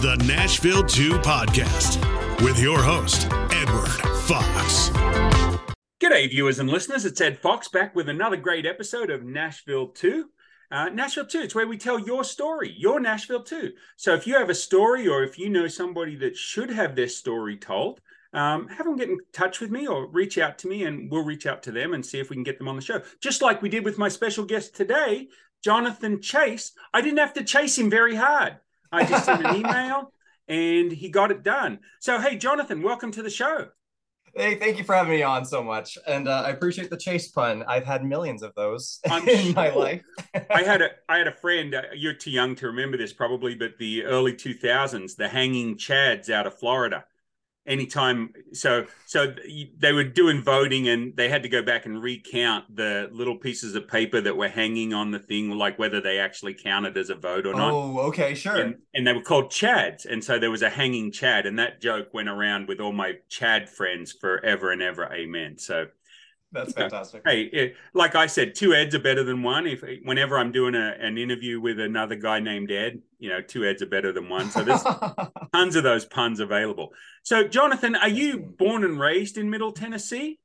the Nashville 2 Podcast with your host, Edward Fox. G'day, viewers and listeners. It's Ed Fox back with another great episode of Nashville 2. Uh, Nashville 2, it's where we tell your story, your Nashville 2. So if you have a story or if you know somebody that should have their story told, um, have them get in touch with me or reach out to me and we'll reach out to them and see if we can get them on the show. Just like we did with my special guest today, Jonathan Chase. I didn't have to chase him very hard. I just sent an email and he got it done. So, hey, Jonathan, welcome to the show. Hey, thank you for having me on so much, and uh, I appreciate the chase pun. I've had millions of those I'm in sure. my life. I had a I had a friend. Uh, you're too young to remember this probably, but the early 2000s, the hanging chads out of Florida. Anytime, so so they were doing voting, and they had to go back and recount the little pieces of paper that were hanging on the thing, like whether they actually counted as a vote or not. oh, okay, sure. And, and they were called chads, and so there was a hanging chad, and that joke went around with all my chad friends forever and ever. Amen. So That's fantastic. hey, it, like I said, two Eds are better than one. If whenever I'm doing a, an interview with another guy named Ed, you know, two Eds are better than one. So there's tons of those puns available. So, Jonathan, are you born and raised in Middle Tennessee?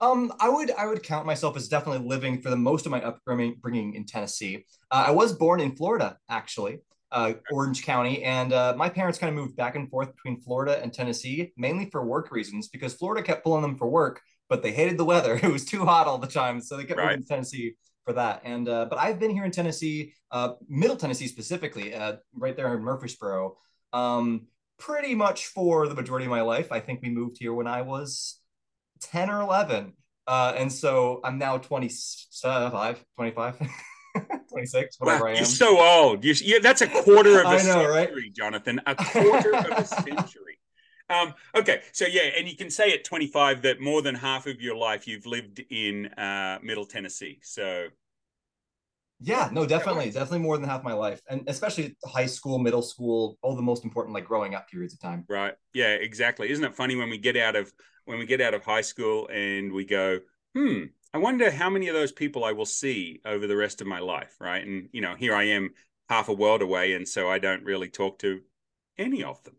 um, I would I would count myself as definitely living for the most of my upbringing in Tennessee. Uh, I was born in Florida, actually, uh, Orange County, and uh, my parents kind of moved back and forth between Florida and Tennessee, mainly for work reasons, because Florida kept pulling them for work, but they hated the weather. It was too hot all the time, so they kept Right. moving to Tennessee for that. And uh, but I've been here in Tennessee, uh, Middle Tennessee specifically, uh, right there in Murfreesboro, um, pretty much for the majority of my life. I think we moved here when I was 10 or 11. Uh, and so I'm now 25, 25, 26, whatever I am. you're so old. You, yeah, that's a quarter of a I know, century, right? Jonathan. A quarter of a century. Um, okay, so yeah, and you can say at 25 that more than half of your life you've lived in uh, Middle Tennessee. So yeah, no, definitely, definitely more than half my life, and especially high school, middle school, all the most important like growing up periods of time. Right. Yeah, exactly. Isn't it funny when we get out of when we get out of high school and we go, hmm, I wonder how many of those people I will see over the rest of my life, right? And you know, here I am half a world away and so I don't really talk to any of them.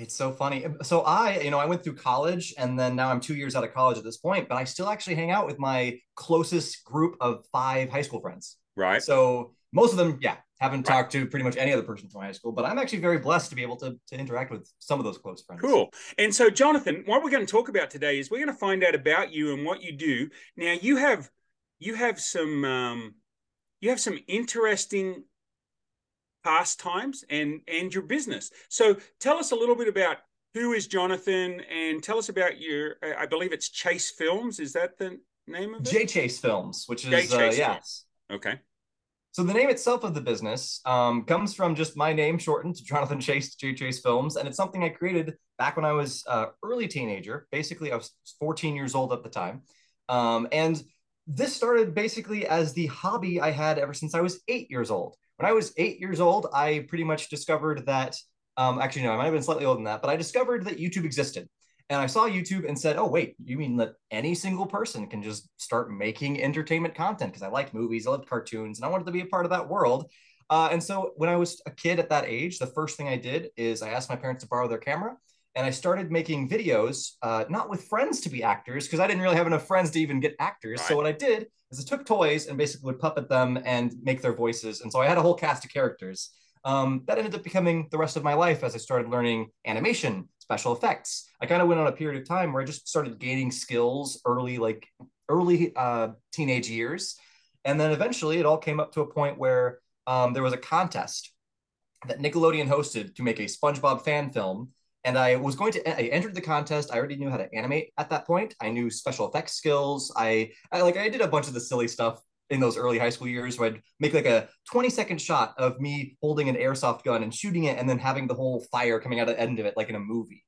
It's so funny. So I, you know, I went through college and then now I'm two years out of college at this point, but I still actually hang out with my closest group of five high school friends. Right. So most of them, yeah, haven't Right. talked to pretty much any other person from high school, but I'm actually very blessed to be able to, to interact with some of those close friends. Cool. And so, Jonathan, what we're going to talk about today is we're going to find out about you and what you do. Now, you have you have some um, you have some interesting pastimes and and your business. So, tell us a little bit about who is Jonathan, and tell us about your. I believe it's Chase Films. Is that the name of it? J Chase Films, which is uh, Chase yes. okay. So the name itself of the business um, comes from just my name shortened to Jonathan Chase, J Chase Films, and it's something I created back when I was uh, early teenager. Basically, I was 14 years old at the time, um, and this started basically as the hobby I had ever since I was eight years old. When I was eight years old, I pretty much discovered that. Um, actually, no, I might have been slightly older than that, but I discovered that YouTube existed. And I saw YouTube and said, oh, wait, you mean that any single person can just start making entertainment content? Because I liked movies, I loved cartoons, and I wanted to be a part of that world. Uh, and so when I was a kid at that age, the first thing I did is I asked my parents to borrow their camera and I started making videos, uh, not with friends to be actors, because I didn't really have enough friends to even get actors. Right. So what I did is I took toys and basically would puppet them and make their voices. And so I had a whole cast of characters. Um, that ended up becoming the rest of my life as I started learning animation, special effects. I kind of went on a period of time where I just started gaining skills early, like early uh, teenage years. And then eventually it all came up to a point where um, there was a contest that Nickelodeon hosted to make a SpongeBob fan film. And I was going to, I entered the contest. I already knew how to animate at that point. I knew special effects skills. I, I like, I did a bunch of the silly stuff in those early high school years where I'd make like a 20 second shot of me holding an airsoft gun and shooting it and then having the whole fire coming out of the end of it like in a movie.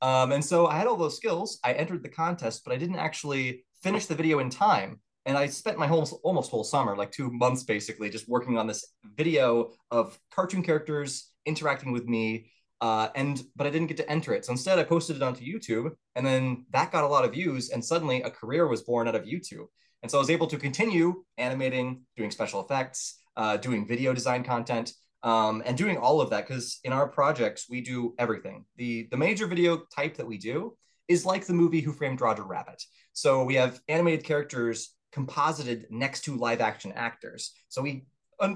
Um, and so I had all those skills. I entered the contest, but I didn't actually finish the video in time. And I spent my whole almost whole summer, like two months basically, just working on this video of cartoon characters interacting with me. Uh, and but I didn't get to enter it. So instead, I posted it onto YouTube, and then that got a lot of views. And suddenly, a career was born out of YouTube. And so I was able to continue animating, doing special effects, uh, doing video design content. um, and doing all of that because in our projects we do everything. The the major video type that we do is like the movie Who Framed Roger Rabbit. So we have animated characters composited next to live action actors. So we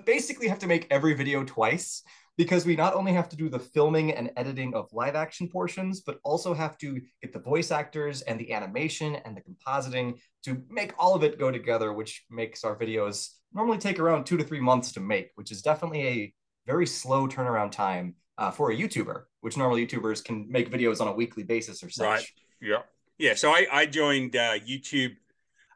basically have to make every video twice because we not only have to do the filming and editing of live action portions, but also have to get the voice actors and the animation and the compositing to make all of it go together, which makes our videos normally take around two to three months to make, which is definitely a very slow turnaround time uh, for a YouTuber, which normally YouTubers can make videos on a weekly basis or such. Right. Yeah. Yeah. So I, I joined uh, YouTube.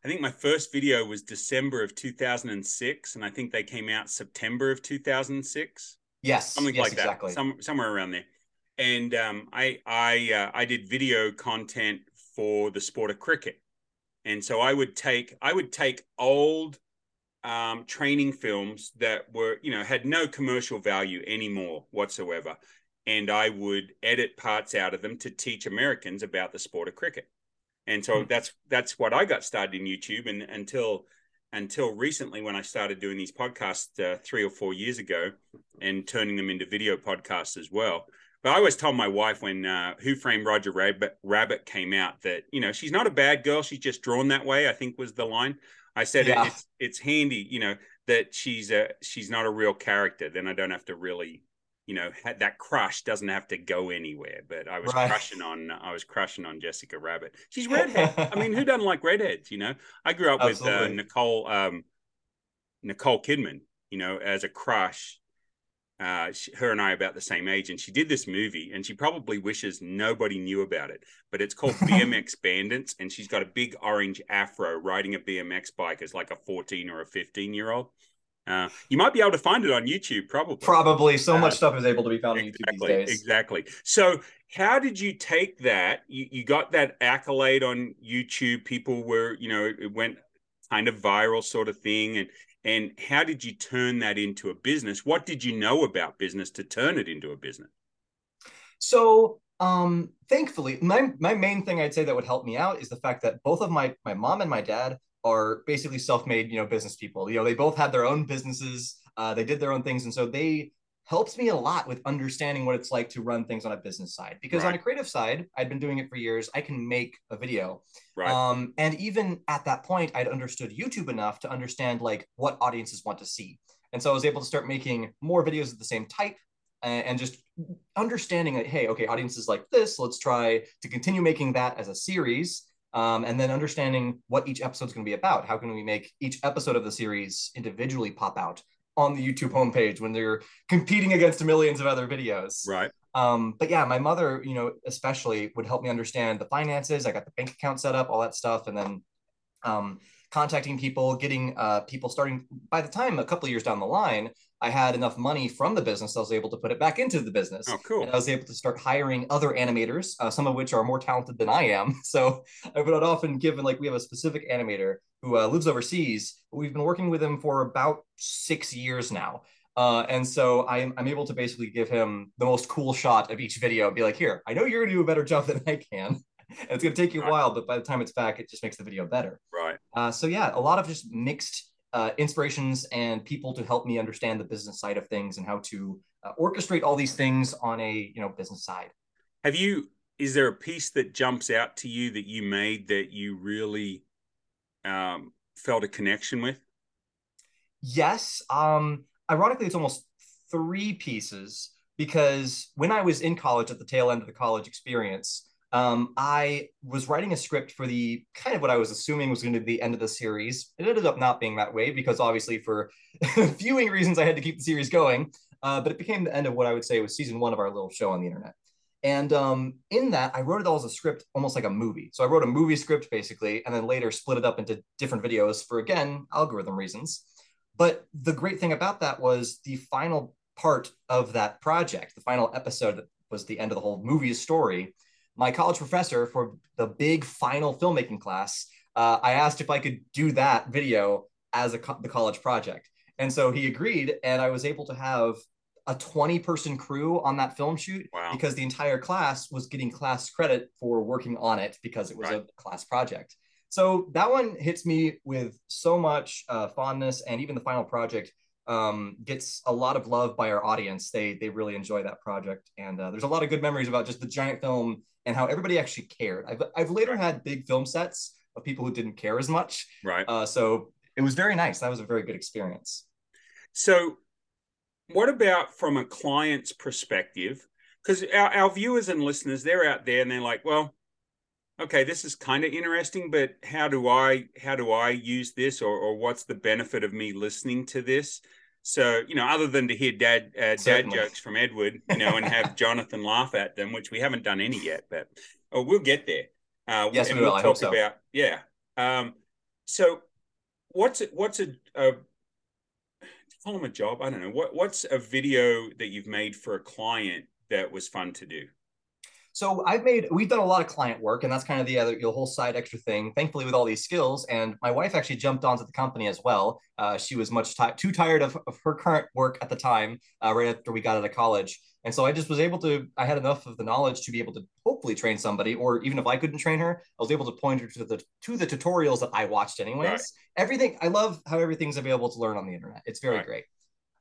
I think my first video was December of 2006, and I think they came out September of 2006. Yes, something yes, like that, exactly. some, somewhere around there. And um, I I uh, I did video content for the sport of cricket, and so I would take I would take old um, training films that were you know had no commercial value anymore whatsoever, and I would edit parts out of them to teach Americans about the sport of cricket. And so mm-hmm. that's that's what I got started in YouTube, and until until recently when I started doing these podcasts uh, three or four years ago and turning them into video podcasts as well. But I always told my wife when uh, Who Framed Roger Rabbit, Rabbit came out that, you know, she's not a bad girl. She's just drawn that way, I think was the line. I said yeah. it's, it's handy, you know, that she's a, she's not a real character. Then I don't have to really you know that crush doesn't have to go anywhere but i was right. crushing on i was crushing on jessica rabbit she's redhead i mean who doesn't like redheads you know i grew up Absolutely. with uh, nicole um, nicole kidman you know as a crush uh, she, her and I are about the same age, and she did this movie, and she probably wishes nobody knew about it. But it's called BMX Bandits, and she's got a big orange afro riding a BMX bike as like a 14 or a 15 year old. Uh, you might be able to find it on YouTube, probably. Probably. So much uh, stuff is able to be found exactly, on YouTube these days. Exactly. So, how did you take that? You, you got that accolade on YouTube. People were, you know, it went kind of viral, sort of thing. And and how did you turn that into a business? What did you know about business to turn it into a business? So, um, thankfully, my my main thing I'd say that would help me out is the fact that both of my my mom and my dad are basically self-made, you know, business people. You know, they both had their own businesses. Uh, they did their own things, and so they helped me a lot with understanding what it's like to run things on a business side. Because right. on a creative side, I'd been doing it for years. I can make a video, right. um, and even at that point, I'd understood YouTube enough to understand like what audiences want to see. And so I was able to start making more videos of the same type and, and just understanding that, hey, okay, audiences like this. Let's try to continue making that as a series um, and then understanding what each episode is going to be about. How can we make each episode of the series individually pop out on the YouTube homepage when they're competing against millions of other videos? Right. Um, but yeah, my mother, you know, especially would help me understand the finances. I got the bank account set up, all that stuff, and then um, contacting people, getting uh, people starting. By the time a couple years down the line, I had enough money from the business, I was able to put it back into the business. Oh, cool. And I was able to start hiring other animators, uh, some of which are more talented than I am. So I would often given like we have a specific animator who uh, lives overseas. We've been working with him for about six years now. Uh, and so I'm, I'm able to basically give him the most cool shot of each video and be like, here, I know you're going to do a better job than I can. It's going to take you a while, but by the time it's back, it just makes the video better. Right. Uh, so yeah, a lot of just mixed uh, inspirations and people to help me understand the business side of things and how to uh, orchestrate all these things on a you know business side. Have you? Is there a piece that jumps out to you that you made that you really um, felt a connection with? Yes. Um, ironically, it's almost three pieces because when I was in college at the tail end of the college experience, um, I was writing a script for the kind of what I was assuming was going to be the end of the series. It ended up not being that way because obviously for viewing reasons I had to keep the series going. Uh, but it became the end of what I would say was season one of our little show on the internet. And um, in that, I wrote it all as a script, almost like a movie. So I wrote a movie script basically, and then later split it up into different videos for again algorithm reasons. But the great thing about that was the final part of that project, the final episode that was the end of the whole movie's story my college professor for the big final filmmaking class, uh, I asked if I could do that video as a co- the college project. And so he agreed, and I was able to have a 20 person crew on that film shoot wow. because the entire class was getting class credit for working on it because it was right. a class project. So that one hits me with so much uh, fondness, and even the final project um, gets a lot of love by our audience. They they really enjoy that project, and uh, there's a lot of good memories about just the giant film and how everybody actually cared. I've I've later had big film sets of people who didn't care as much. Right. Uh, so it was very nice. That was a very good experience. So, what about from a client's perspective? Because our, our viewers and listeners, they're out there and they're like, well, okay, this is kind of interesting, but how do I how do I use this, or or what's the benefit of me listening to this? So you know, other than to hear dad uh, dad jokes from Edward, you know, and have Jonathan laugh at them, which we haven't done any yet, but oh, we'll get there. Uh, yes, we will. We'll talk so. about yeah. Um, so what's? What's a, a call them a job? I don't know. What what's a video that you've made for a client that was fun to do? So I've made, we've done a lot of client work, and that's kind of the other your whole side extra thing. Thankfully, with all these skills, and my wife actually jumped onto the company as well. Uh, she was much t- too tired of, of her current work at the time, uh, right after we got out of college, and so I just was able to. I had enough of the knowledge to be able to hopefully train somebody, or even if I couldn't train her, I was able to point her to the to the tutorials that I watched anyways. Right. Everything I love how everything's available to learn on the internet. It's very right. great.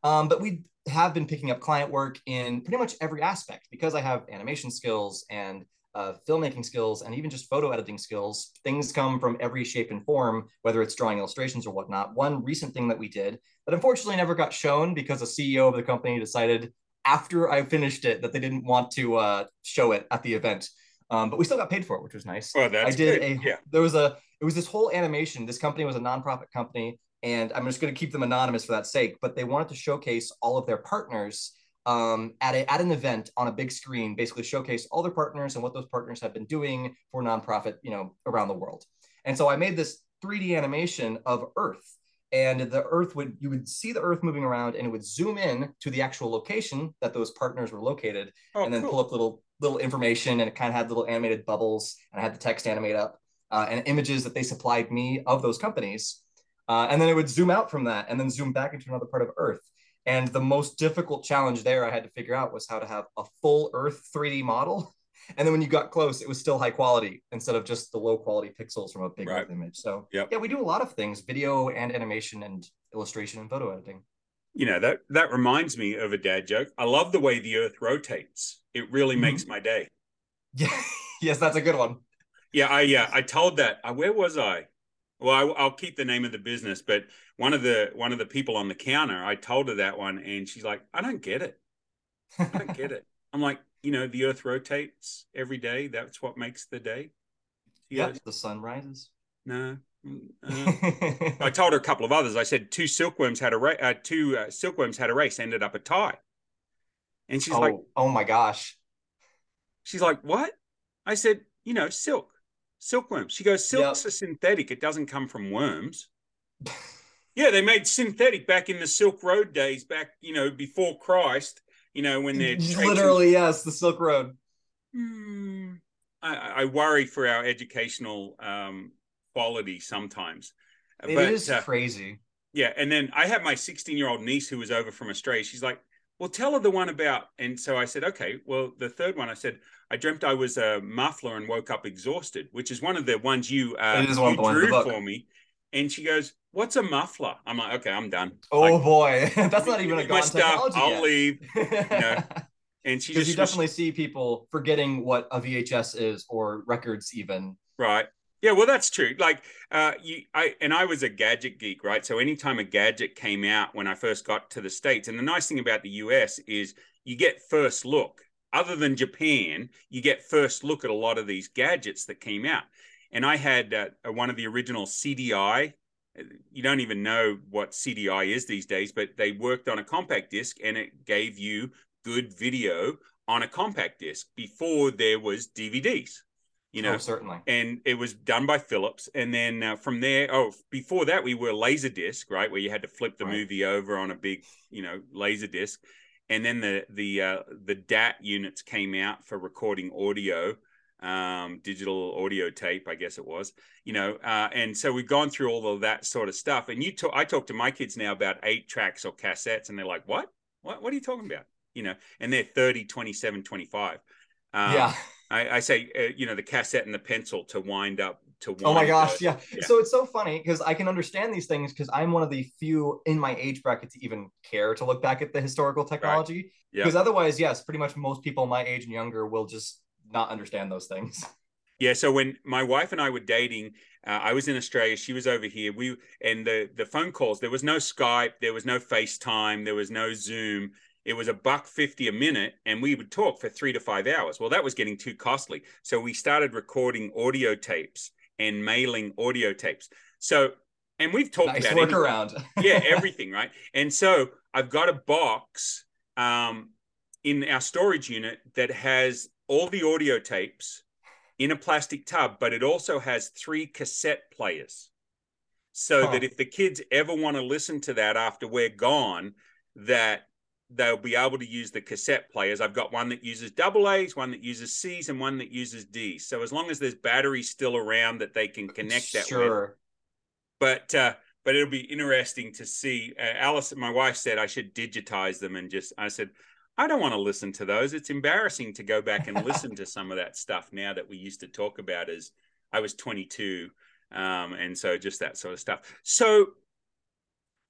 Um, but we have been picking up client work in pretty much every aspect because I have animation skills and uh, filmmaking skills and even just photo editing skills. Things come from every shape and form, whether it's drawing illustrations or whatnot. One recent thing that we did that unfortunately never got shown because the CEO of the company decided after I finished it that they didn't want to uh, show it at the event. Um, but we still got paid for it, which was nice. Oh, that's I did good. a yeah. there was a it was this whole animation. This company was a nonprofit company and I'm just going to keep them anonymous for that sake. But they wanted to showcase all of their partners um, at a at an event on a big screen, basically showcase all their partners and what those partners have been doing for nonprofit, you know, around the world. And so I made this 3D animation of Earth, and the Earth would you would see the Earth moving around, and it would zoom in to the actual location that those partners were located, oh, and then cool. pull up little little information, and it kind of had little animated bubbles, and I had the text animate up. Uh, and images that they supplied me of those companies uh, and then it would zoom out from that and then zoom back into another part of Earth. And the most difficult challenge there I had to figure out was how to have a full Earth 3D model. And then when you got close, it was still high quality instead of just the low quality pixels from a big right. Earth image. So yep. yeah, we do a lot of things, video and animation and illustration and photo editing. You know, that that reminds me of a dad joke. I love the way the earth rotates. It really mm-hmm. makes my day. Yeah. yes, that's a good one. Yeah, I yeah, I told that. Uh, where was I? Well, I, will keep the name of the business, but one of the one of the people on the counter, I told her that one, and she's like, "I don't get it. I don't get it." I'm like, you know, the Earth rotates every day. That's what makes the day. Yeah, the sun rises. No. Uh, I told her a couple of others. I said two silkworms had a race. Uh, two uh, silkworms had a race, ended up a tie. And she's oh, like, "Oh my gosh!" She's like, "What?" I said, "You know, silk." Silkworms. She goes, silk's yep. a synthetic. It doesn't come from worms. yeah, they made synthetic back in the Silk Road days, back, you know, before Christ, you know, when they're literally, yes, the Silk Road. Hmm. I, I, worry for our educational um, quality sometimes. It but, is uh, crazy. Yeah. And then I have my 16 year old niece who was over from Australia. She's like, well, tell her the one about. And so I said, okay, well, the third one, I said, I dreamt I was a muffler and woke up exhausted, which is one of the ones you, uh, you drew for me. And she goes, "What's a muffler?" I'm like, "Okay, I'm done." Oh like, boy, that's not even a gone stuff. I'll yet. leave. You know? and she just you definitely see people forgetting what a VHS is or records even. Right. Yeah, well, that's true. Like, uh, you, I, and I was a gadget geek, right? So anytime a gadget came out when I first got to the states, and the nice thing about the US is you get first look other than Japan, you get first look at a lot of these gadgets that came out. And I had uh, one of the original CDI. You don't even know what CDI is these days, but they worked on a compact disc and it gave you good video on a compact disc before there was DVDs. You know, oh, certainly. And it was done by Philips. And then uh, from there, oh, before that, we were laser disc, right, where you had to flip the right. movie over on a big, you know, laser disc and then the the uh, the DAT units came out for recording audio, um, digital audio tape, I guess it was. You know, uh, and so we've gone through all of that sort of stuff. And you talk, I talk to my kids now about eight tracks or cassettes, and they're like, "What? What? What are you talking about?" You know, and they're 30, 27, 25. Um, yeah. I, I say, uh, you know, the cassette and the pencil to wind up to oh my gosh yeah. yeah. so it's so funny because i can understand these things because i'm one of the few in my age bracket to even care to look back at the historical technology right. yep. because otherwise yes pretty much most people my age and younger will just not understand those things yeah so when my wife and i were dating uh, i was in australia she was over here we and the the phone calls there was no skype there was no facetime there was no zoom it was a buck 50 a minute and we would talk for three to five hours. Well that was getting too costly. So we started recording audio tapes and mailing audio tapes. So and we've talked nice about workaround. Yeah everything right? And so i've got a box um, in our storage unit that has all the audio tapes in a plastic tub but it also has three cassette players. So huh. that if the kids ever want to listen to that after we're gone that they'll be able to use the cassette players. I've got one that uses double A's, one that uses C's, and one that uses D's. So as long as there's batteries still around that they can connect that sure. with. But uh, but it'll be interesting to see. Uh, Alice, my wife said I should digitize them and just. I said I don't want to listen to those. It's embarrassing to go back and listen to some of that stuff now that we used to talk about as I was 22. Um, and so just that sort of stuff. So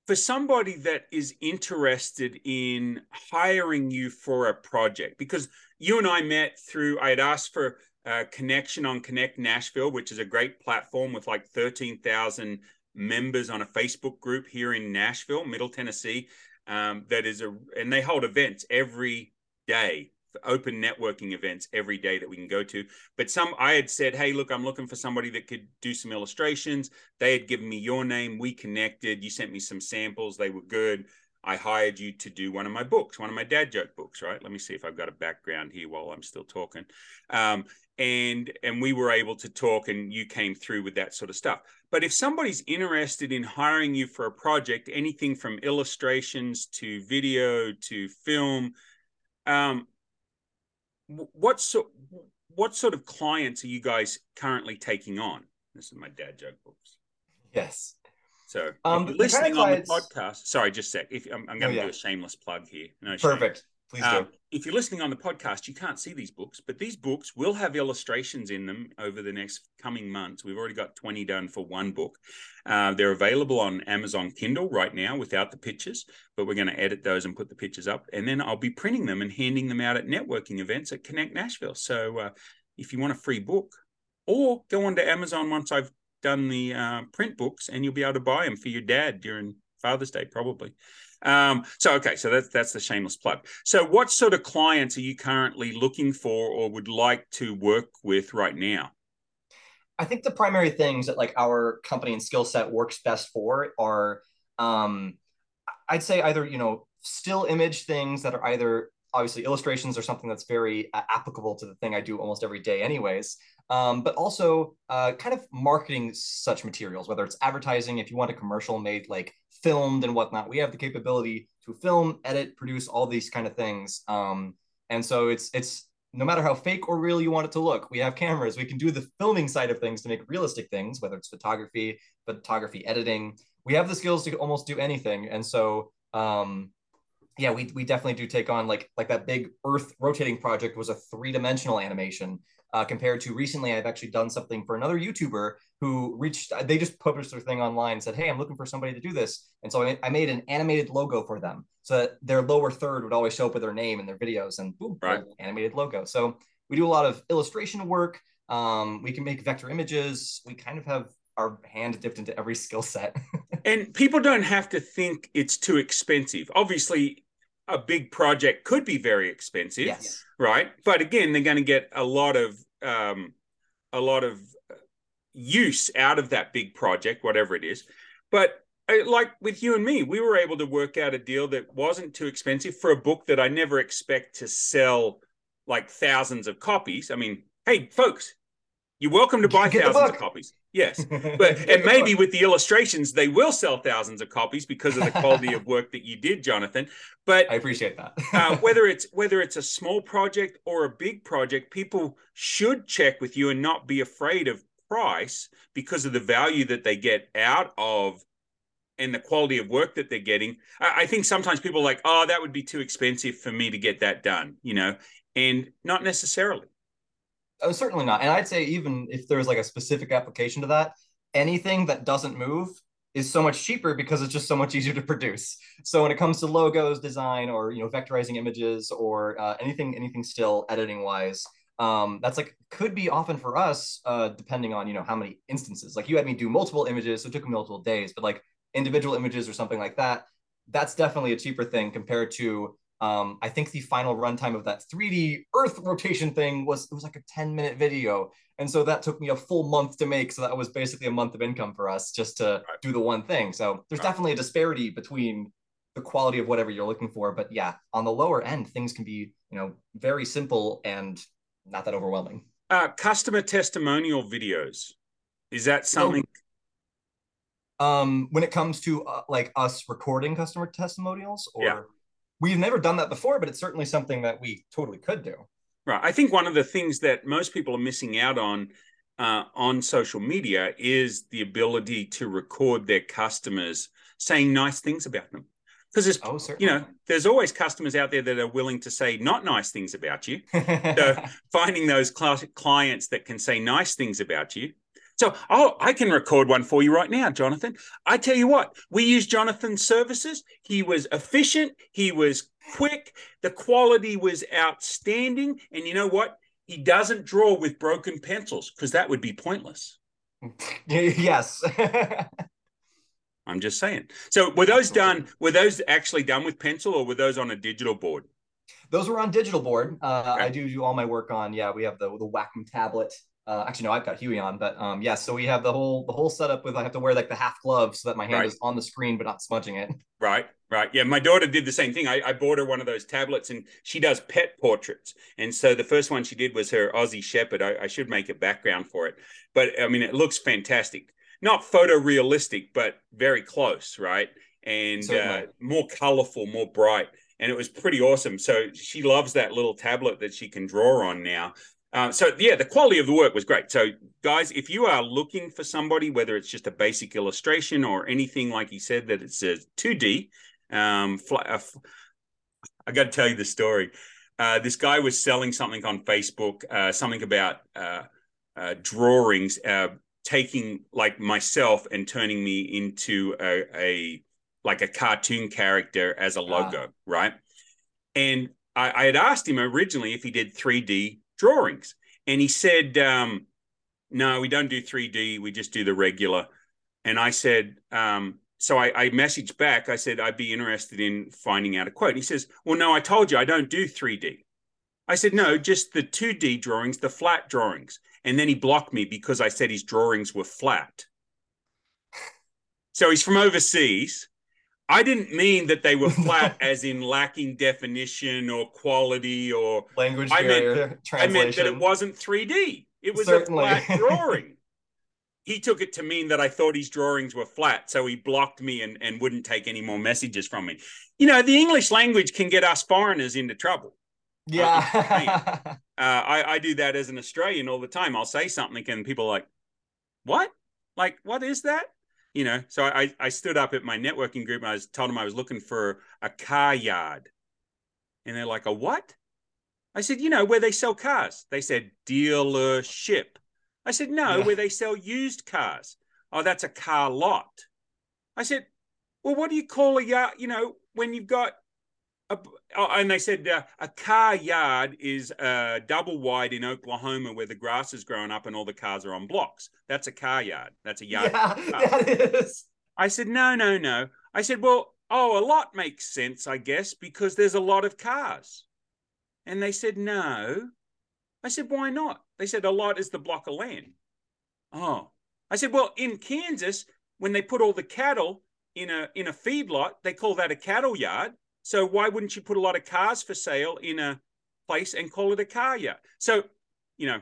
for somebody that is interested in hiring you for a project, because you and I met through, I had asked for a connection on Connect Nashville, which is a great platform with like 13,000 members on a Facebook group here in Nashville, Middle Tennessee. Um, that is a, and they hold events every day open networking events every day that we can go to. But some, I had said, hey, look, I'm looking for somebody that could do some illustrations. They had given me your name. We connected. You sent me some samples. They were good. I hired you to do one of my books, one of my dad joke books, right? Let me see if I've got a background here while I'm still talking. Um, and and we were able to talk, and you came through with that sort of stuff. But if somebody's interested in hiring you for a project, anything from illustrations to video to film, um, what sort what sort of clients are you guys currently taking on? This is my dad joke books. Yes. So um, listening kind of on the podcast, sorry, just a sec. If I'm, I'm going to oh, yeah. do a shameless plug here. No, perfect. Please do. If you're listening on the podcast, you can't see these books, but these books will have illustrations in them over the next coming months. We've already got 20 done for one book. Uh, they're available on Amazon Kindle right now without the pictures, but we're going to edit those and put the pictures up. And then I'll be printing them and handing them out at networking events at Connect Nashville. So uh, if you want a free book, or go on to Amazon once I've done the uh, print books, and you'll be able to buy them for your dad during Father's Day, probably. Um, so okay, so that's that's the shameless plug. So what sort of clients are you currently looking for or would like to work with right now? I think the primary things that like our company and skill set works best for are um, I'd say either, you know, still image things that are either obviously illustrations are something that's very uh, applicable to the thing I do almost every day anyways um, but also uh, kind of marketing such materials, whether it's advertising, if you want a commercial made like filmed and whatnot, we have the capability to film, edit, produce all these kind of things. Um, and so it's it's no matter how fake or real you want it to look, we have cameras. We can do the filming side of things to make realistic things, whether it's photography, photography editing. We have the skills to almost do anything. And so um, yeah, we, we definitely do take on like like that big Earth rotating project was a three dimensional animation uh, compared to recently I've actually done something for another YouTuber who reached, they just published their thing online and said, Hey, I'm looking for somebody to do this. And so I, I made an animated logo for them so that their lower third would always show up with their name in their videos and boom, right. animated logo. So we do a lot of illustration work. Um, we can make vector images. We kind of have our hand dipped into every skill set. and people don't have to think it's too expensive. Obviously, a big project could be very expensive, yes. right? But again, they're going to get a lot of um, a lot of use out of that big project, whatever it is. But uh, like with you and me, we were able to work out a deal that wasn't too expensive for a book that I never expect to sell like thousands of copies. I mean, hey, folks, you're welcome to buy Get thousands of copies. Yes, but and maybe with the illustrations, they will sell thousands of copies because of the quality of work that you did, Jonathan. But I appreciate that. uh, whether it's whether it's a small project or a big project, people should check with you and not be afraid of price because of the value that they get out of and the quality of work that they're getting. I, I think sometimes people are like, oh, that would be too expensive for me to get that done, you know, and not necessarily Oh, certainly not. And I'd say even if there's like a specific application to that, anything that doesn't move is so much cheaper because it's just so much easier to produce. So when it comes to logos design or you know vectorizing images or uh, anything anything still editing wise, um, that's like could be often for us uh, depending on you know how many instances. Like you had me do multiple images, so it took multiple days, but like individual images or something like that, that's definitely a cheaper thing compared to um, I think the final runtime of that 3D Earth rotation thing was it was like a 10 minute video, and so that took me a full month to make. So that was basically a month of income for us just to right. do the one thing. So there's right. definitely a disparity between the quality of whatever you're looking for. But yeah, on the lower end, things can be you know very simple and not that overwhelming. Uh, customer testimonial videos is that something? um, when it comes to uh, like us recording customer testimonials, or yeah we've never done that before, but it's certainly something that we totally could do. Right. I think one of the things that most people are missing out on uh, on social media is the ability to record their customers saying nice things about them. Because there's, oh, you know, there's always customers out there that are willing to say not nice things about you. so finding those clients that can say nice things about you so oh, I can record one for you right now, Jonathan. I tell you what, we used Jonathan's services. He was efficient, he was quick, the quality was outstanding. And you know what? He doesn't draw with broken pencils because that would be pointless. yes. I'm just saying. So were those done? Were those actually done with pencil, or were those on a digital board? Those were on digital board. Uh, okay. I do do all my work on. Yeah, we have the the Wacom tablet uh, actually, no, I've got Huion, but um, yeah. So we have the whole the whole setup with I have to wear like the half glove so that my hand right. is on the screen but not smudging it. Right, right. Yeah, my daughter did the same thing. I, I bought her one of those tablets, and she does pet portraits. And so the first one she did was her Aussie Shepherd. I, I should make a background for it, but I mean, it looks fantastic. Not photorealistic, but very close, right? And uh, more colorful, more bright and it was pretty awesome. So she loves that little tablet that she can draw on now. Uh, so yeah, the quality of the work was great. So guys, if you are looking for somebody, whether it's just a basic illustration or anything like he said that it's a 2D, um, uh, I got to tell you the story. Uh, this guy was selling something on Facebook, uh, something about uh, uh, drawings, taking like myself and turning me into a, a like a cartoon character as a logo, ah. right? And I, I had asked him originally if he did 3D drawings. And he said, um, no, we don't do 3D. We just do the regular. And I said, um, so I, I, messaged back. I said, I'd be interested in finding out a quote. he says, well, no, I told you I don't do 3D. I said, no, just the 2D drawings, the flat drawings. And then he blocked me because I said his drawings were flat. So he's from overseas. I didn't mean that they were flat as in lacking definition or quality or language I meant, I meant that it wasn't 3D. It was Certainly. a flat drawing. he took it to mean that I thought his drawings were flat, so he blocked me and, and wouldn't take any more messages from me. You know, the English language can get us foreigners into trouble. Yeah. uh, I, I do that as an Australian all the time. I'll say something and people are like, what? Like, what is that? You know, so I, I stood up at my networking group and I was told them I was looking for a car yard. And they're like, a what? I said, you know, where they sell cars. They said, dealership. I said, no, yeah. where they sell used cars. Oh, that's a car lot. I said, well, what do you call a yard? You know, when you've got and they said uh, a car yard is uh, double wide in Oklahoma where the grass is growing up and all the cars are on blocks. That's a car yard. That's a yard. Yeah, that is. I said, no, no, no. I said, well, oh, a lot makes sense, I guess, because there's a lot of cars. And they said, no. I said, why not? They said, a lot is the block of land. Oh. I said, well, in Kansas, when they put all the cattle in a in a feedlot, they call that a cattle yard. So why wouldn't you put a lot of cars for sale in a place and call it a car yard? So, you know,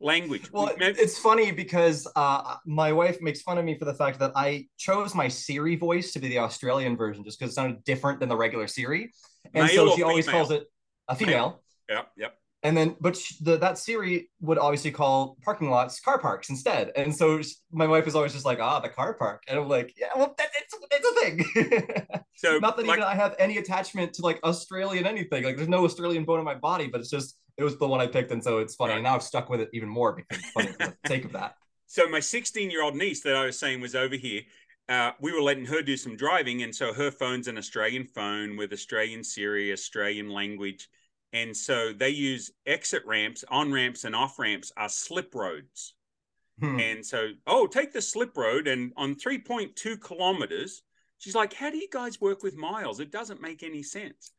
language. Well, it's funny because uh, my wife makes fun of me for the fact that I chose my Siri voice to be the Australian version just because it sounded different than the regular Siri. And Male so she always calls it a female. Yeah, yep and then but the, that siri would obviously call parking lots car parks instead and so my wife is always just like ah the car park and i'm like yeah well that, it's, it's a thing so not that like, even i have any attachment to like australian anything like there's no australian bone in my body but it's just it was the one I picked, and so it's funny. Right. And now I've stuck with it even more because it's funny for the sake of that. So my 16 year old niece that I was saying was over here. Uh, we were letting her do some driving, and so her phone's an Australian phone with Australian Siri, Australian language, and so they use exit ramps, on ramps, and off ramps are slip roads. Hmm. And so, oh, take the slip road, and on 3.2 kilometers, she's like, "How do you guys work with miles? It doesn't make any sense."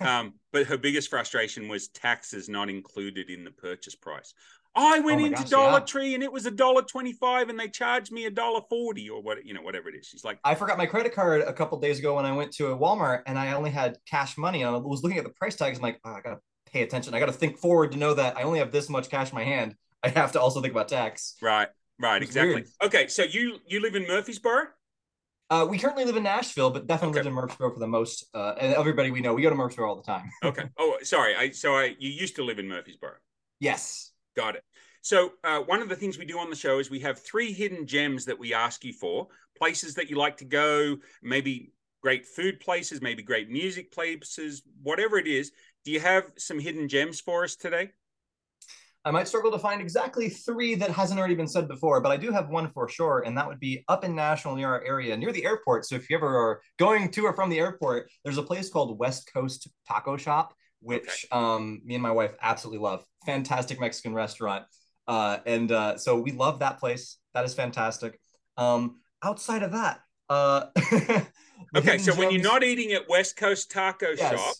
Um, but her biggest frustration was taxes not included in the purchase price. I went Oh into gosh, Dollar yeah. Tree and it was a dollar twenty-five, and they charged me a dollar forty or what you know, whatever it is. She's like, I forgot my credit card a couple days ago when I went to a Walmart and I only had cash money and I was looking at the price tags. I'm like, oh, I gotta pay attention. I gotta think forward to know that I only have this much cash in my hand. I have to also think about tax. right, right, exactly. weird. Okay, so you you live in Murfreesboro? Uh, we currently live in Nashville, but definitely Okay. lived in Murfreesboro for the most. Uh, and everybody we know, we go to Murfreesboro all the time. Okay. oh, sorry. I so I you used to live in Murfreesboro. yes. Got it. So, uh, one of the things we do on the show is we have three hidden gems that we ask you for places that you like to go, maybe great food places, maybe great music places, whatever it is. Do you have some hidden gems for us today? I might struggle to find exactly three that hasn't already been said before, but I do have one for sure, and that would be up in Nashville near our area, near the airport. So if you ever are going to or from the airport, there's a place called West Coast Taco Shop, which um, me and my wife absolutely love. Fantastic Mexican restaurant, uh, and uh, so we love that place. That is fantastic. Um, outside of that, uh, Okay, so when you're not eating at West Coast Taco Yes. Shop,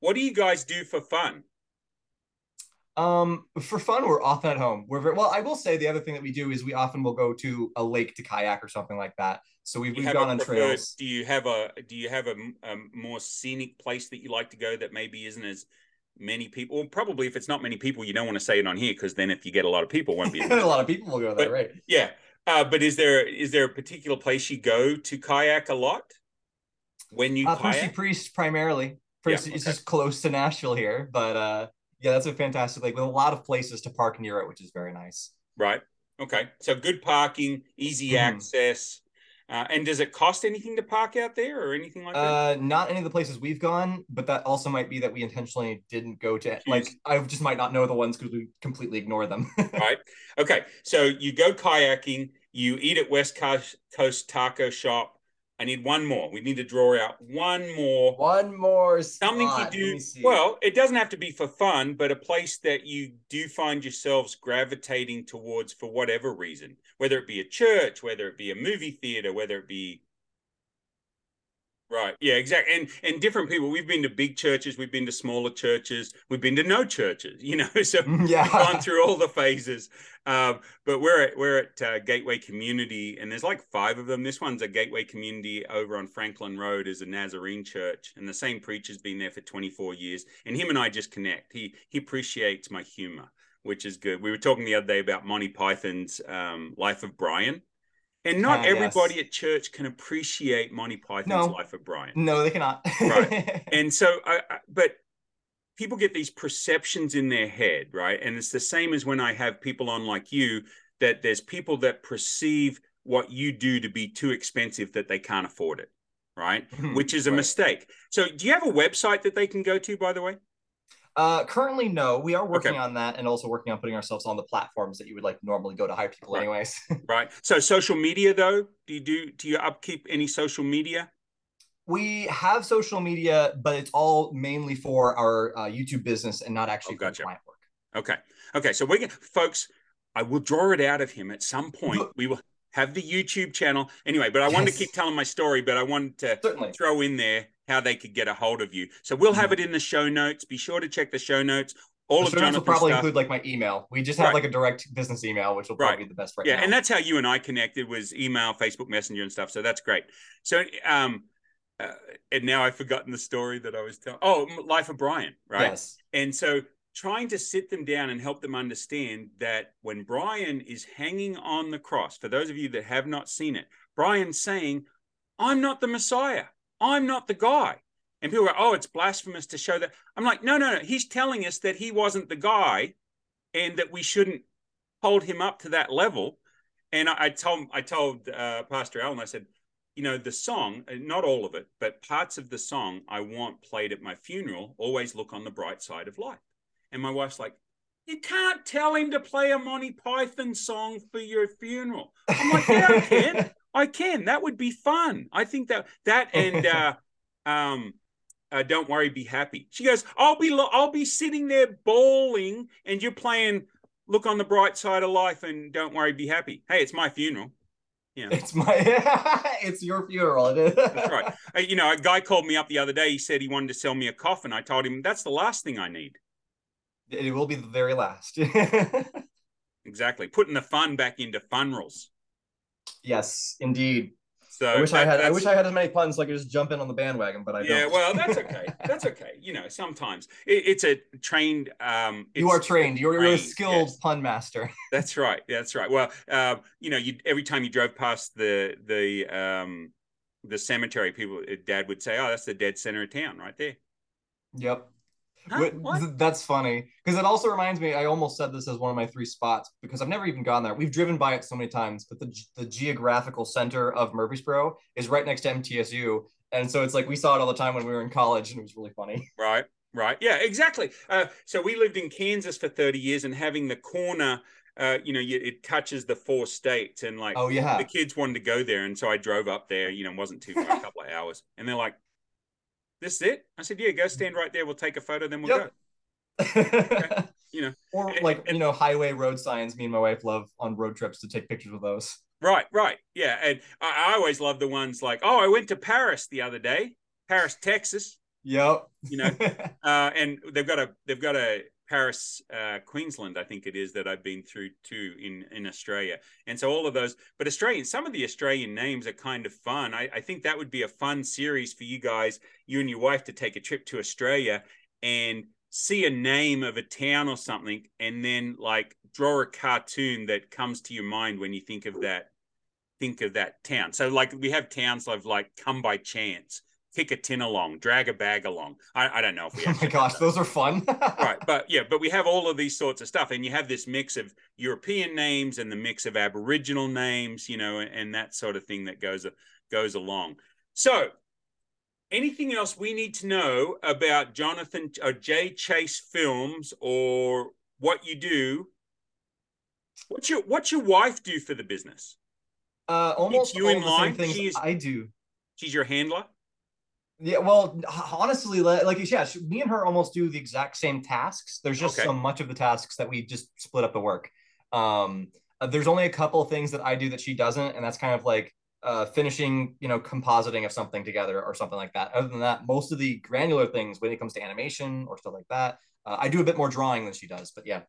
what do you guys do for fun? Um, for fun, we're often at home. We're very well. I will say the other thing that we do is we often will go to a lake to kayak or something like that. So we've, we've gone on preferred- trails. Do you have a do you have a, a more scenic place that you like to go that maybe isn't as many people? Well, probably if it's not many people, you don't want to say it on here because then if you get a lot of people, it won't be. a lot of people will go there, But- right? Yeah. Uh, but is there is there a particular place you go to kayak a lot when you Uh, Percy? Priest primarily. Percy, Yeah, It's okay. just close to Nashville here, but uh, yeah, that's a fantastic lake with a lot of places to park near it, which is very nice. Right. Okay. So good parking, easy Mhm. access. Uh, and does it cost anything to park out there or anything like that? Uh, not any of the places we've gone, but that also might be that we intentionally didn't go to. Like, I just might not know the ones because we completely ignore them. right. Okay. So you go kayaking, you eat at West Coast, Coast Taco Shop. I need one more. We need to draw out one more. One more Something spot. Let you do. Well, it doesn't have to be for fun, but a place that you do find yourselves gravitating towards for whatever reason, whether it be a church, whether it be a movie theater, whether it be Right. Yeah, exactly. And and different people. We've been to big churches, we've been to smaller churches, we've been to no churches, you know. So yeah. gone through all the phases. Um, but we're at we're at uh, Gateway Community, and there's like five of them. This one's a Gateway Community over on Franklin Road, is a Nazarene church, and the same preacher's been there for 24 years. And him and I just connect. He he appreciates my humor, which is good. We were talking the other day about Monty Python's um, Life of Brian, and not Ah, yes. everybody at church can appreciate Monty Python's No. Life of Brian No, they cannot. Right. and so I, I but people get these perceptions in their head right and it's the same as when i have people on like you that there's people that perceive what you do to be too expensive that they can't afford it right which is a Right. mistake so do you have a website that they can go to by the way Uh, currently, no. We are working Okay. on that, and also working on putting ourselves on the platforms that you would like normally go to hire people, Right. anyways. right so social media though do you do do you upkeep any social media we have social media, but it's all mainly for our uh, YouTube business and not actually Oh, for gotcha. client work. Okay. Okay. So we're to, folks, I will draw it out of him at some point. We will have the YouTube channel. Anyway, but I wanted to keep telling my story, but I wanted to Certainly. throw in there how they could get a hold of you. So we'll Mm-hmm. have it in the show notes. Be sure to check the show notes. All the of notes will probably stuff. include like my email. We just have Right. like a direct business email, which will probably Right. be the best right yeah, now. and that's how you and I connected was email, Facebook Messenger, and stuff. So that's great. So, um, uh, and now I've forgotten the story that I was telling. Oh, Life of Brian, right? Yes. And so trying to sit them down and help them understand that when Brian is hanging on the cross, for those of you that have not seen it, Brian's saying, I'm not the Messiah. I'm not the guy. And people go, oh, it's blasphemous to show that. I'm like, no, no, no. He's telling us that he wasn't the guy and that we shouldn't hold him up to that level. And I, I told I told uh, Pastor Allen, I said, you know, the song, not all of it, but parts of the song I want played at my funeral always look on the bright side of life. And my wife's like, you can't tell him to play a Monty Python song for your funeral. I'm like, yeah, I can. I can. That would be fun. I think that that and uh, um, uh, don't worry, be happy. She goes, I'll be I'll be sitting there bawling, and you're playing look on the bright side of life and don't worry, be happy. Hey, it's my funeral. Yeah. It's my it's your funeral. that's right. Uh, you know, a guy called me up the other day. He said he wanted to sell me a coffin. I told him that's the last thing I need. It will be the very last. exactly. Putting the fun back into funerals. Yes, indeed. So I wish that, I had. I wish I had as many puns so I could just jump in on the bandwagon, but I yeah, don't. Yeah, well, that's okay. that's okay. You know, sometimes it, it's a trained. Um, you are trained. You're, trained, you're a skilled yes. pun master. that's right. That's right. Well, uh, you know, you every time you drove past the the um, the cemetery, people, Dad would say, "Oh, that's the dead center of town, right there." Yep. Huh? That's funny because it also reminds me. I almost said this as one of my three spots because I've never even gone there. We've driven by it so many times, but the the geographical center of Murfreesboro is right next to MTSU, and so it's like we saw it all the time when we were in college, and it was really funny. Right, right, yeah, exactly. Uh, so we lived in Kansas for thirty years, and having the corner. Uh, you know, it touches the four states, and like, oh yeah, the kids wanted to go there, and so I drove up there. You know, wasn't too far, a couple of hours, and they're like, this is it? I said, yeah, go stand right there. We'll take a photo, then we'll yep. go. okay. You know, or like and, you know, highway road signs. Me and my wife love on road trips to take pictures of those. Right, right, yeah. And I, I always love the ones like, oh, I went to Paris the other day, Paris, Texas. Yep. You know, uh, and they've got a they've got a Paris, uh, Queensland, I think it is that I've been through too in in Australia, and so all of those. But Australian, some of the Australian names are kind of fun. I, I think that would be a fun series for you guys, you and your wife, to take a trip to Australia and see a name of a town or something, and then like draw a cartoon that comes to your mind when you think of that think of that town. So like we have towns of like come by chance kick a tin along, drag a bag along. I, I don't know if we. Oh my gosh, those are fun. right, but yeah, but we have all of these sorts of stuff, and you have this mix of European names and the mix of Aboriginal names, you know, and, and that sort of thing that goes goes along. So, anything else we need to know about Jonathan or Jay Chase Films or what you do? What's your What's your wife do for the business? Uh, almost you in line. Things I do. She's your handler. Yeah, well, honestly, like you said, me and her almost do the exact same tasks. There's just okay. so much of the tasks that we just split up the work. Um, uh, there's only a couple of things that I do that she doesn't, and that's kind of like uh, finishing, you know, compositing of something together or something like that. Other than that, most of the granular things when it comes to animation or stuff like that, uh, I do a bit more drawing than she does. But yeah,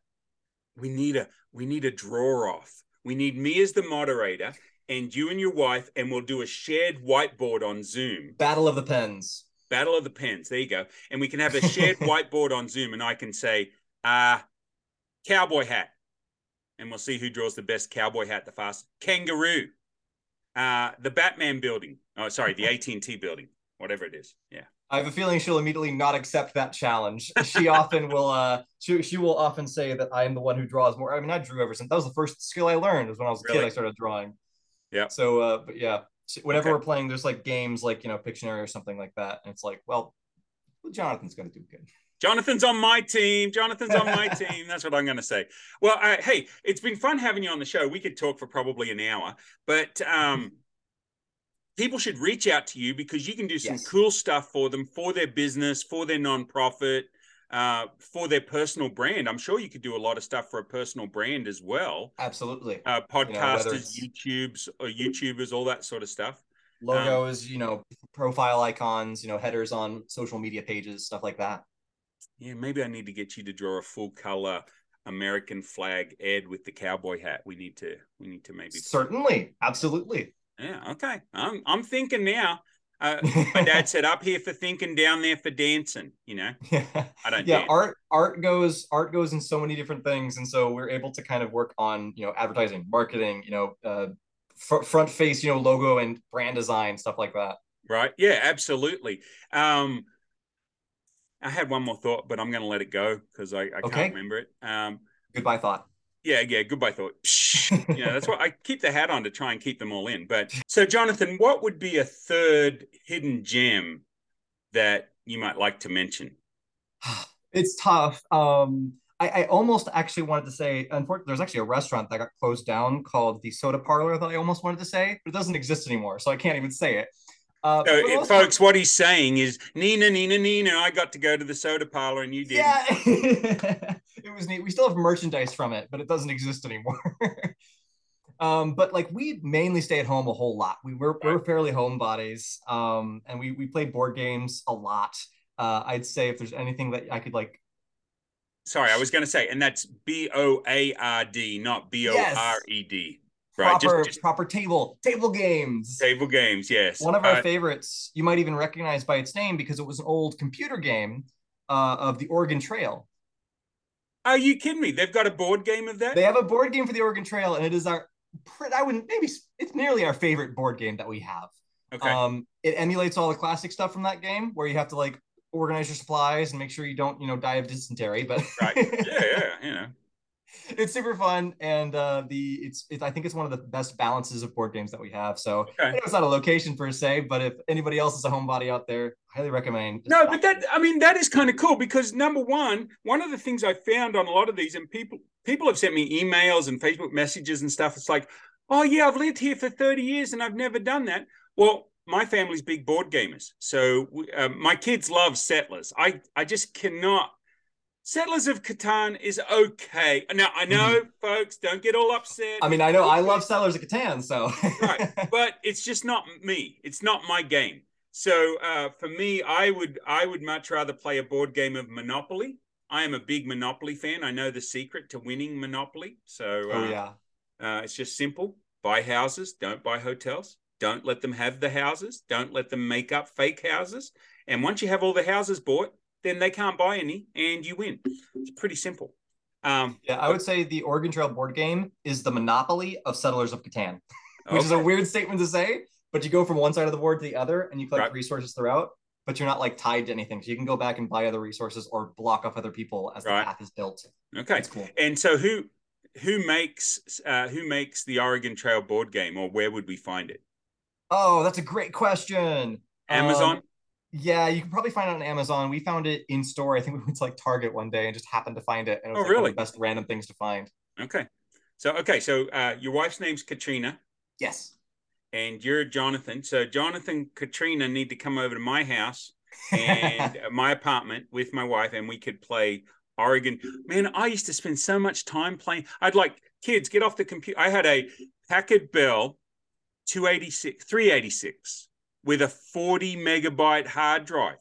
we need a we need a draw off. We need me as the moderator and you and your wife, and we'll do a shared whiteboard on Zoom. Battle of the Pens. Battle of the Pens. There you go. And we can have a shared whiteboard on Zoom, and I can say, uh, cowboy hat. And we'll see who draws the best cowboy hat the fastest. Kangaroo. Uh, the Batman building. Oh, sorry, the AT&T building. Whatever it is. Yeah. I have a feeling she'll immediately not accept that challenge. She often will. Uh, she she will often say that I am the one who draws more. I mean, I drew ever since that was the first skill I learned. Was when I was a really? kid. I started drawing. Yeah. So, uh, but yeah, whenever okay. we're playing, there's like games like you know Pictionary or something like that, and it's like, well, Jonathan's going to do good. Jonathan's on my team. Jonathan's on my team. That's what I'm going to say. Well, uh, hey, it's been fun having you on the show. We could talk for probably an hour, but um, people should reach out to you because you can do some yes. cool stuff for them, for their business, for their nonprofit uh, for their personal brand. I'm sure you could do a lot of stuff for a personal brand as well. Absolutely. Uh, podcasters, you know, YouTubes, or YouTubers, all that sort of stuff. Logos, um, you know, profile icons, you know, headers on social media pages, stuff like that. Yeah, maybe I need to get you to draw a full color American flag Ed with the cowboy hat. We need to, we need to maybe certainly, absolutely. Yeah. Okay. I'm, I'm thinking now. Uh, my dad said, "Up here for thinking, down there for dancing." You know, yeah, I don't. Yeah, dance. art art goes art goes in so many different things, and so we're able to kind of work on you know advertising, marketing, you know, uh, fr- front face, you know, logo and brand design, stuff like that. Right. Yeah. Absolutely. Um, I had one more thought, but I'm going to let it go because I, I okay. can't remember it. Um, Goodbye thought yeah, yeah, goodbye thought. you know, that's why I keep the hat on to try and keep them all in. But so, Jonathan, what would be a third hidden gem that you might like to mention? it's tough. Um, I, I, almost actually wanted to say, unfortunately, there's actually a restaurant that got closed down called the Soda Parlor that I almost wanted to say, but it doesn't exist anymore, so I can't even say it. Uh, so, it, folks, what he's saying is Nina, Nina, Nina. I got to go to the soda parlor, and you did. Yeah, was neat. We still have merchandise from it, but it doesn't exist anymore. um, but like we mainly stay at home a whole lot. We were we're fairly homebodies, um, and we we play board games a lot. Uh, I'd say if there's anything that I could like sorry, I was going to say, and that's B O A R D, not B O R E D. Right, proper, just, just, proper table table games. Table games, yes. One of our uh, favorites. You might even recognize by its name because it was an old computer game uh, of the Oregon Trail. Are you kidding me? They've got a board game of that. They have a board game for the Oregon Trail, and it is our. I would maybe it's nearly our favorite board game that we have. Okay. Um, it emulates all the classic stuff from that game, where you have to like organize your supplies and make sure you don't, you know, die of dysentery. But right, yeah, yeah, you know, it's super fun, and uh, the it's it, I think it's one of the best balances of board games that we have. So okay. it's not a location per se, but if anybody else is a homebody out there, highly recommend. No, but that I mean that is kind of cool because number one, one of the things I found on a lot of these, and people people have sent me emails and Facebook messages and stuff. It's like, oh yeah, I've lived here for thirty years and I've never done that. Well, my family's big board gamers. So uh, my kids love Settlers. I, I just cannot. Settlers of Catan is okay. Now I know, mm-hmm. folks, don't get all upset. I mean, I know I love Settlers of Catan, so right, but it's just not me. It's not my game. So uh, for me, I would I would much rather play a board game of Monopoly. I am a big Monopoly fan. I know the secret to winning Monopoly. So oh uh, yeah, uh, it's just simple: buy houses, don't buy hotels. Don't let them have the houses. Don't let them make up fake houses. And once you have all the houses bought, then they can't buy any and you win. It's pretty simple. Um, yeah, I would say the Oregon Trail board game is the monopoly of Settlers of Catan, which okay. is a weird statement to say, but you go from one side of the board to the other and you collect right. resources throughout, but you're not like tied to anything. So you can go back and buy other resources or block off other people as right. the path is built. Okay. That's Cool. And so who who makes uh, who makes the Oregon Trail board game or where would we find it? Oh, that's a great question. Amazon. Um, yeah, you can probably find it on Amazon. We found it in store. I think we went to like Target one day and just happened to find it. And it was oh, like really? the best random things to find. Okay. So okay, so uh, your wife's name's Katrina. Yes. And you're Jonathan. So Jonathan, Katrina need to come over to my house and my apartment with my wife, and we could play Oregon. Man, I used to spend so much time playing. I'd like kids get off the computer. I had a Packard Bell 286, 386 with a 40 megabyte hard drive.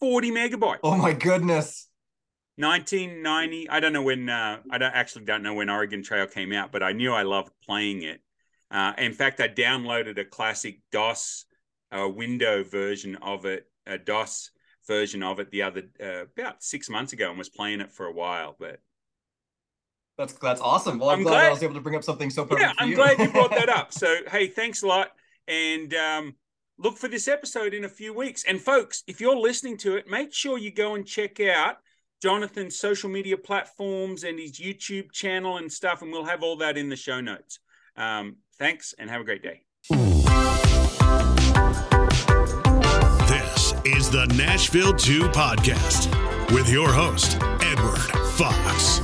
40 megabytes. Oh my goodness. 1990. I don't know when. Uh, I don't actually don't know when Oregon Trail came out, but I knew I loved playing it. Uh, in fact, I downloaded a classic DOS uh, window version of it, a DOS version of it, the other uh, about six months ago, and was playing it for a while. But that's that's awesome. Well, I'm, I'm glad, glad, I was able to bring up something so perfect. Yeah, I'm you. glad you brought that up. So hey, thanks a lot, and um, look for this episode in a few weeks. And folks, if you're listening to it, make sure you go and check out Jonathan's social media platforms and his YouTube channel and stuff, and we'll have all that in the show notes. Um, thanks, and have a great day. This is the Nashville 2 podcast with your host, Edward Fox.